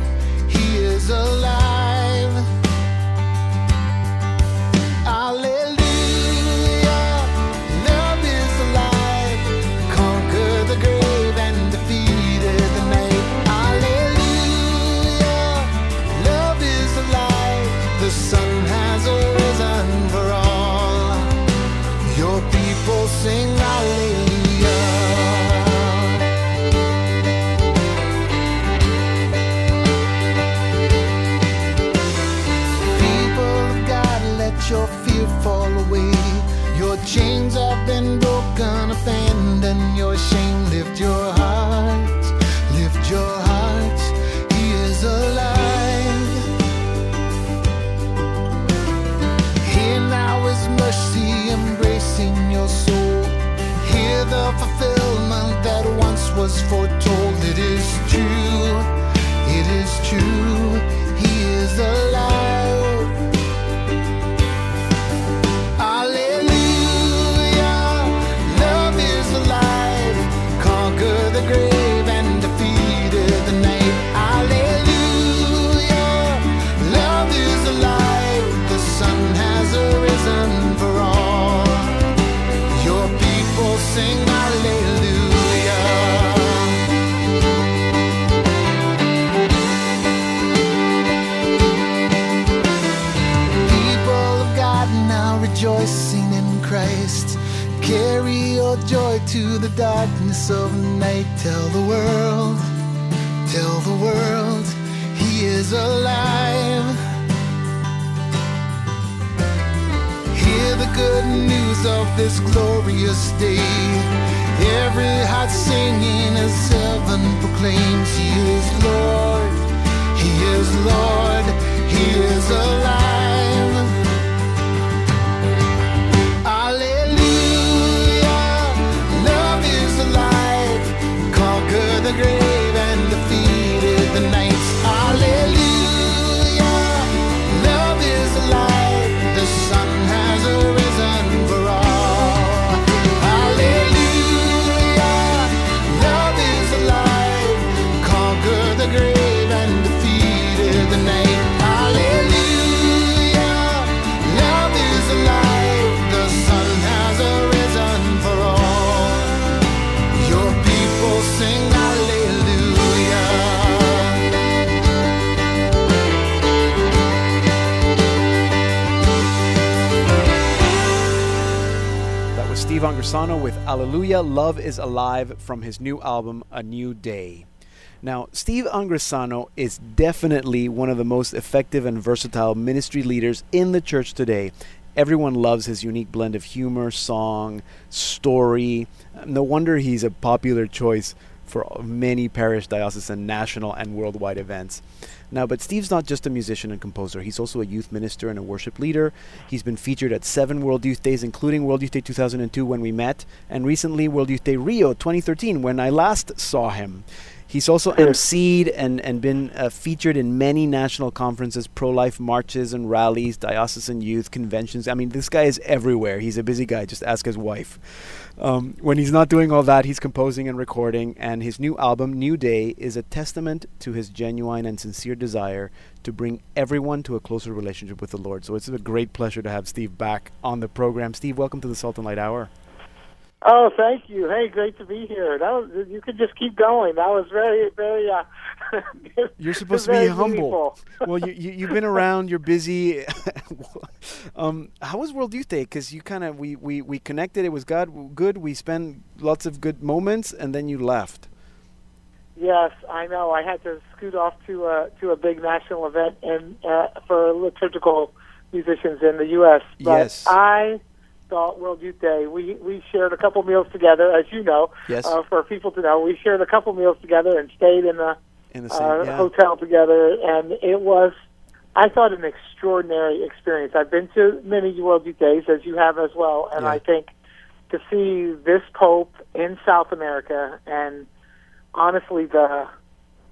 He is alive. To the darkness of night. Tell the world, tell the world, He is alive. Hear the good news of this glorious day. Every heart singing as heaven proclaims He is Lord, He is Lord, He is alive. The grave Steve Angrisano with Alleluia, Love is Alive from his new album, A New Day. Now, Steve Angrisano is definitely one of the most effective and versatile ministry leaders in the church today. everyone loves his unique blend of humor, song, story. No wonder he's a popular choice for many parish, diocesan, national, and worldwide events. Now, but Steve's not just a musician and composer. He's also a youth minister and a worship leader. He's been featured at seven World Youth Days, including World Youth Day 2002 when we met, and recently World Youth Day Rio 2013 when I last saw him. He's also emceed and, and been uh, featured in many national conferences, pro life marches and rallies, diocesan youth conventions. I mean, this guy is everywhere. He's a busy guy. Just ask his wife. Um, when he's not doing all that, he's composing and recording, and his new album, New Day, is a testament to his genuine and sincere desire to bring everyone to a closer relationship with the Lord. So it's a great pleasure to have Steve back on the program. Steve, welcome to the Salt and Light Hour. Oh, thank you. Hey, great to be here. That was you could just keep going. That was very, very. Uh, you're supposed to be humble. well, you, you you've been around. You're busy. um, how was World Youth Day? Because you kind of we, we we connected. It was God good. We spent lots of good moments, and then you left. Yes, I know. I had to scoot off to a to a big national event and uh, for liturgical musicians in the U.S. But yes. I thought World Youth Day, we we shared a couple meals together, as you know. Yes. Uh, for people to know, we shared a couple meals together and stayed in the, in the same, uh, yeah. hotel together, and it was, I thought, an extraordinary experience. I've been to many World Youth Days, as you have as well, and Yeah. I think to see this Pope in South America and honestly the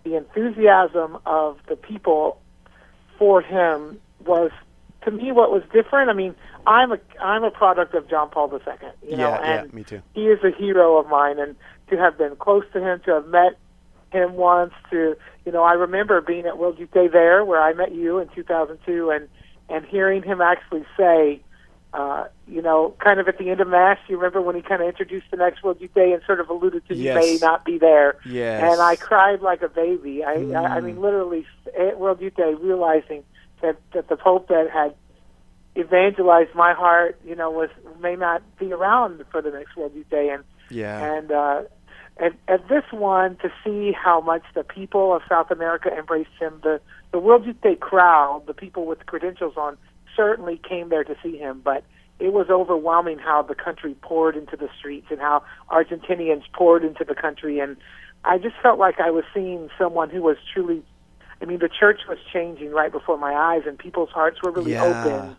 the enthusiasm of the people for him was to me what was different. I mean, I'm a I'm a product of John Paul II, you know, yeah, and yeah, me too. he is a hero of mine and to have been close to him, to have met him once, to you know, I remember being at World Youth Day there where I met you in 2002 and and hearing him actually say uh, you know, kind of at the end of Mass, you remember when he kind of introduced the next World Youth Day and sort of alluded to Yes. you may not be there. Yes. And I cried like a baby. I, I, I Mm. mean, literally at World Youth Day, realizing that that the Pope that had evangelized my heart, you know, was may not be around for the next World Youth Day, and Yeah. and uh, at, at this one to see how much the people of South America embraced him. The the World Youth Day crowd, the people with credentials on, certainly came there to see him, but it was overwhelming how the country poured into the streets and how Argentinians poured into the country, and I just felt like I was seeing someone who was truly. I mean, the church was changing right before my eyes, and people's hearts were really Yeah. open,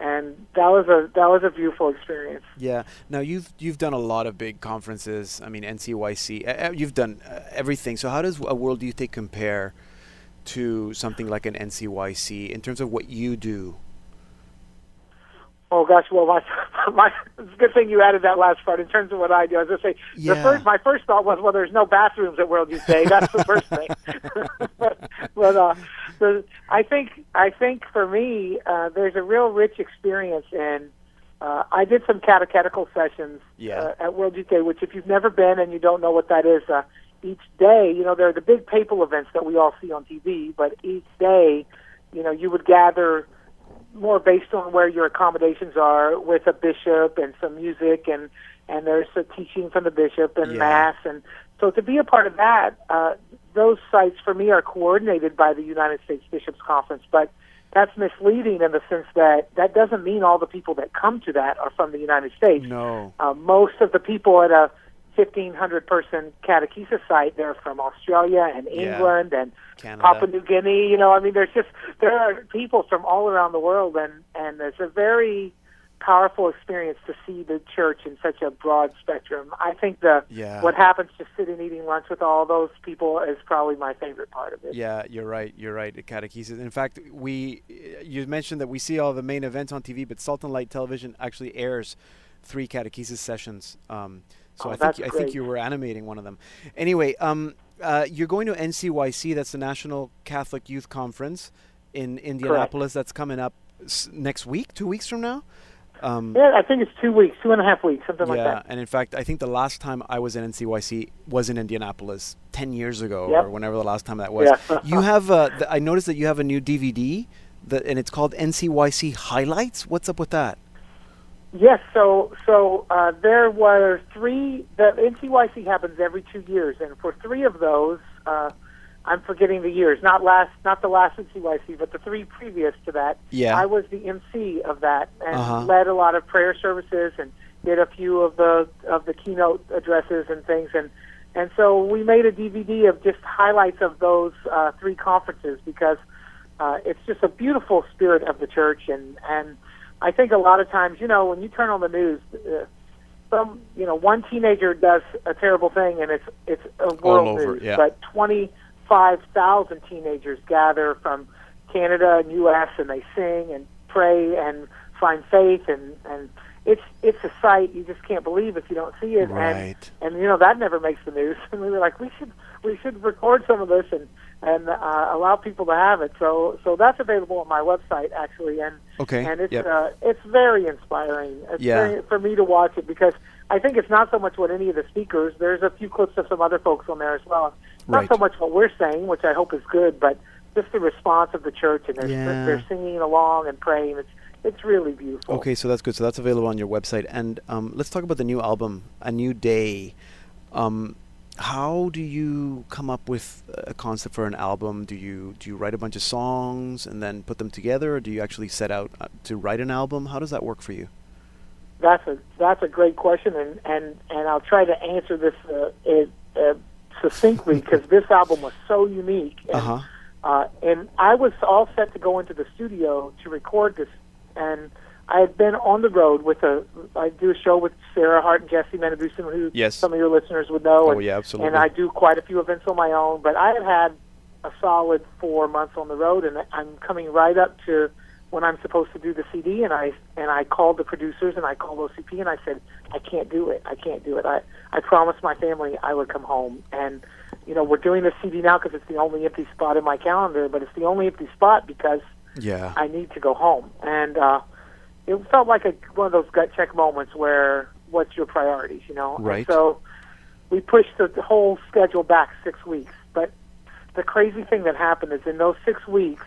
and that was a that was a beautiful experience. Yeah. Now you've you've done a lot of big conferences. I mean NCYC. You've done uh, everything. So how does a World Youth Day compare to something like an NCYC in terms of what you do? Oh gosh, well my my it's a good thing you added that last part in terms of what I do. I was gonna say Yeah. the first my first thought was well there's no bathrooms at World Youth Day. That's the first thing. but but uh the, I think I think for me uh there's a real rich experience in uh I did some catechetical sessions Yeah. uh, at World Youth Day, which if you've never been and you don't know what that is, uh each day, you know, there are the big papal events that we all see on TV, but each day, you know, you would gather more based on where your accommodations are with a bishop and some music and and there's a teaching from the bishop and Yeah. mass and so to be a part of that uh those sites for me are coordinated by the United States Bishops Conference but that's misleading in the sense that that doesn't mean all the people that come to that are from the United States No. uh, most of the people at a 1500 person catechesis site they're from Australia and Yeah. England and Canada. Papua New Guinea. You know, I mean, there's just there are people from all around the world, and and it's a very powerful experience to see the church in such a broad spectrum. I think the Yeah. what happens to sitting eating lunch with all those people is probably my favorite part of it. Yeah, you're right. You're right. The catechesis. In fact, we you mentioned that we see all the main events on TV, but Salt and Light Television actually airs three catechesis sessions. Um, so Oh, I think I think you were animating one of them. Anyway, um, uh, you're going to NCYC. That's the National Catholic Youth Conference in Indianapolis. That's coming up s- next week, two weeks from now. Um, Yeah, I think it's two weeks, two and a half weeks, something like that. yeah, that. and in fact, I think the last time I was in NCYC was in Indianapolis ten years ago, Yep. or whenever the last time that was. Yeah. you have, uh, th- I noticed that you have a new DVD, that, and it's called NCYC Highlights. What's up with that? Yes, so so uh, there were three. The NCYC happens every two years, and for three of those, uh, I'm forgetting the years. Not last, not the last at CYC, but the three previous to that. Yeah. I was the MC of that and Uh-huh. led a lot of prayer services and did a few of the of the keynote addresses and things. And and so we made a DVD of just highlights of those uh, three conferences because uh, it's just a beautiful spirit of the church. And and I think a lot of times, you know, when you turn on the news. Uh, some you know one teenager does a terrible thing and it's it's a world over, news yeah. but 25,000 teenagers gather from Canada and US and they sing and pray and find faith and and it's it's a sight you just can't believe if you don't see it Right. and and you know that never makes the news and we were like we should we should record some of this and and uh, allow people to have it so so that's available on my website actually and Okay, and it's yep. uh, it's very inspiring it's Yeah. very, for me to watch it because I think it's not so much what any of the speakers there's a few clips of some other folks on there as well not Right. so much what we're saying which I hope is good but just the response of the church and they're Yeah. they're singing along and praying it's it's really beautiful Okay, so that's good. So that's available on your website. And um, let's talk about the new album, A New Day. Um, how do you come up with a concept for an album? Do you do you write a bunch of songs and then put them together, or do you actually set out uh, to write an album? How does that work for you? That's a that's a great question, and and and I'll try to answer this uh, it, uh, succinctly because this album was so unique. And, Uh huh. uh, and I was all set to go into the studio to record this, and I had been on the road with a. I do a show with Sarah Hart and Jesse Manibusan, who Yes. some of your listeners would know. Oh, and, yeah, absolutely. And I do quite a few events on my own, but I had had a solid four months on the road, and I'm coming right up to when I'm supposed to do the CD, and I and I called the producers and I called OCP and I said I can't do it, I can't do it. I I promised my family I would come home, and you know we're doing the CD now because it's the only empty spot in my calendar, but it's the only empty spot because Yeah. I need to go home, and uh, it felt like a one of those gut check moments where what's your priorities, you know? And Right. so we pushed the, whole schedule back six weeks, but the crazy thing that happened is in those six weeks,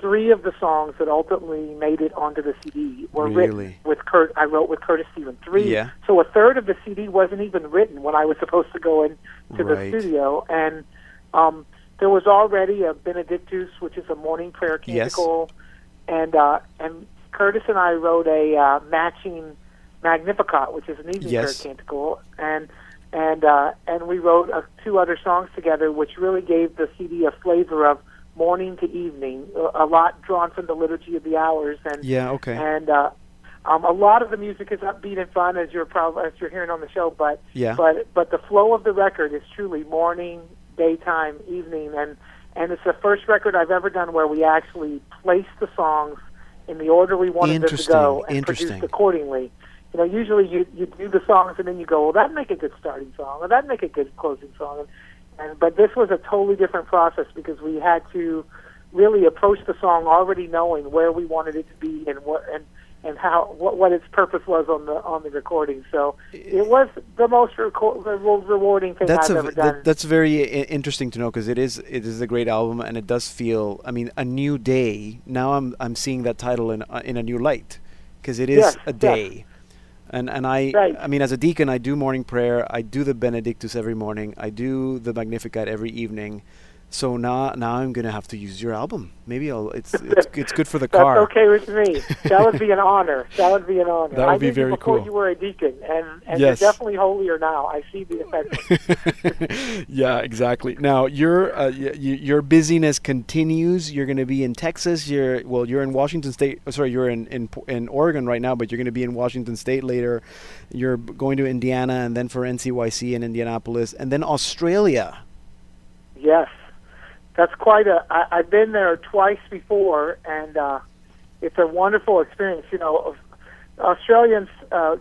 three of the songs that ultimately made it onto the CD were written with Kurt. I wrote with Curtis Stephan. Three. Yeah. So a third of the CD wasn't even written when I was supposed to go in to Right. the studio, and um, there was already a Benedictus, which is a morning prayer Yes. canticle, and uh, and Curtis and I wrote a uh, matching Magnificat, which is an evening Yes. prayer canticle, and and uh, and we wrote uh, two other songs together, which really gave the CD a flavor of morning to evening, a, a lot drawn from the liturgy of the hours, and Yeah. Okay. and uh, um, a lot of the music is upbeat and fun, as you're probably as you're hearing on the show. But Yeah. but but the flow of the record is truly morning, daytime, evening, and and it's the first record I've ever done where we actually place the songs in the order we wanted them to go and produced accordingly. You know, usually you you do the songs and then you go, well, that'd make a good starting song, or that'd make a good closing song. And, and but this was a totally different process because we had to really approach the song already knowing where we wanted it to be and what and and how what what its purpose was on the on the recording. So it was the most reco- rewarding thing that's I've a ever done. that, that's very interesting to know because it is it is a great album and it does feel I mean a new day now I'm I'm seeing that title in uh, in a new light because it is Yes, a yes. day and and I Right. I mean as a deacon I do morning prayer I do the Benedictus every morning I do the Magnificat every evening so now now I'm gonna have to use your album maybe I'll it's it's, it's good for the car. That's car okay with me. That would be an honor. That would be an honor. That would I be very you cool. you were a deacon, and and Yes. you're definitely holier now. I see the effect. yeah, exactly. Now your uh, y- your busyness continues. You're going to be in Texas. You're well. You're in Washington State. oh, sorry, you're in, in in Oregon right now, but you're going to be in Washington State later. You're going to Indiana, and then for NCYC in Indianapolis, and then Australia. Yes, that's quite a. I, I've been there twice before, and uh, it's a wonderful experience. You know, Australians uh,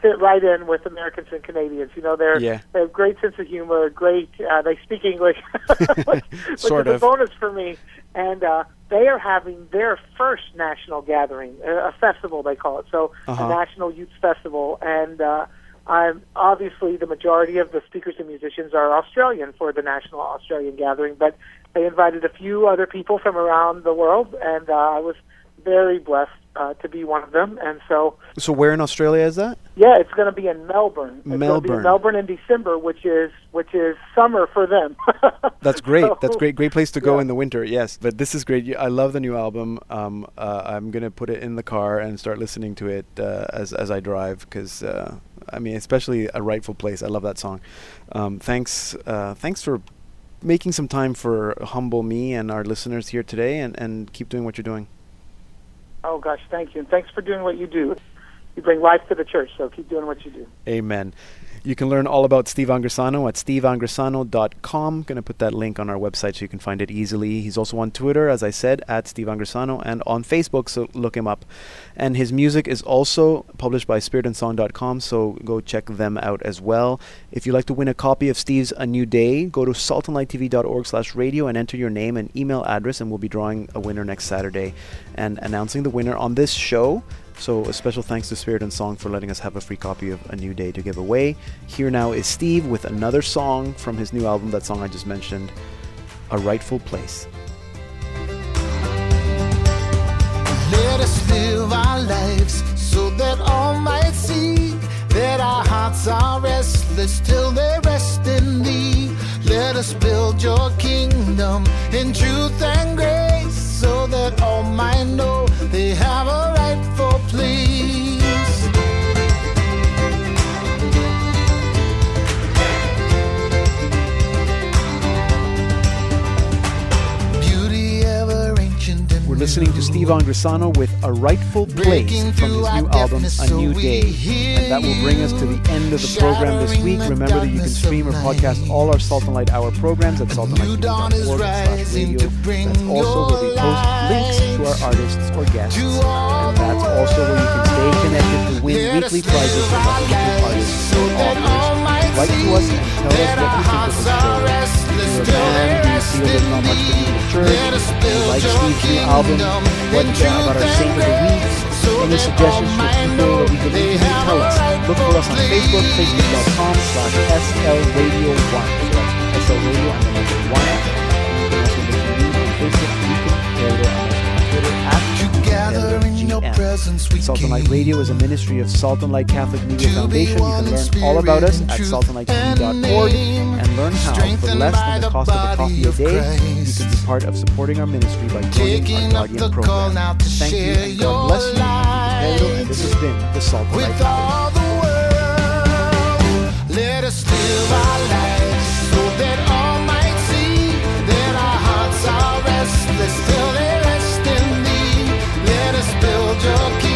fit right in with Americans and Canadians. You know, they're Yeah. they have great sense of humor. Great, uh, they speak English, which, which Sort is of. a bonus for me. And uh, they are having their first national gathering, a a festival they call it. So Uh-huh. a national youth festival, and uh, I'm obviously the majority of the speakers and musicians are Australian for the national Australian gathering, but they invited a few other people from around the world, and uh, I was very blessed uh, to be one of them. And so So where in Australia is that? Yeah, it's going to be in Melbourne. It's be in Melbourne. Melbourne in December, which is which is summer for them. That's great. That's So- great. Great place to go yeah. in the winter. Yes, but this is great. I love the new album. Um, uh, I'm gonna put it in the car and start listening to it uh, as as I drive because uh, I mean, especially a rightful place. I love that song. Um, thanks. Uh, thanks for making some time for humble me and our listeners here today, and and keep doing what you're doing. Oh gosh, thank you, and thanks for doing what you do. You bring life to the church, so keep doing what you do. Amen. You can learn all about Steve Angrisano at steveangrisano.com. Going to put that link on our website so you can find it easily. He's also on Twitter, as I said, at Steve Angrisano, and on Facebook, so look him up. And his music is also published by spiritandsong.com, so go check them out as well. If you'd like to win a copy of Steve's A New Day, go to saltandlighttv.org slash radio and enter your name and email address, and we'll be drawing a winner next Saturday and announcing the winner on this show. So a special thanks to Spirit and Song for letting us have a free copy of A New Day to give away. Here now is Steve with another song from his new album, that song I just mentioned, A Rightful Place. Let us live our lives so that all might see that our hearts are restless till they rest in thee. Let us build your kingdom in truth and grace so that all might know they have a rightful place. We're listening to Steve Angrisano with A Rightful Place from his new album, A New Day. And that will bring us to the end of the program this week. Remember that you can stream or podcast all our Salt and Light Hour programs at saltandlighttv.org slash radio. That's also where we post links to our artists or guests. And that's also where you can stay connected to win weekly prizes from our artists or authors. Write to us and tell us what you think of the show. If you're a fan, do you feel there's not much to do in church? Do you like Steve's new album? What uh, about our Saint of the Week? Any suggestions for people that we could to? Tell us. Look for us on Facebook, facebook.com slash slradio1. So that's SL Radio and the number 1. You can also listen to me on Facebook, and also on Twitter Gather in your presence we Salt and Light Radio is a ministry of Salt and Light Catholic Media Foundation. You can learn all about us at saltandlighttv.org and learn how, for less than the cost of a coffee a day, you can be part of supporting our ministry by joining our Guardian program. Thank you and God bless you. Pedro, and this has been the Salt and Light with all the. Let us live our lives so that all joking.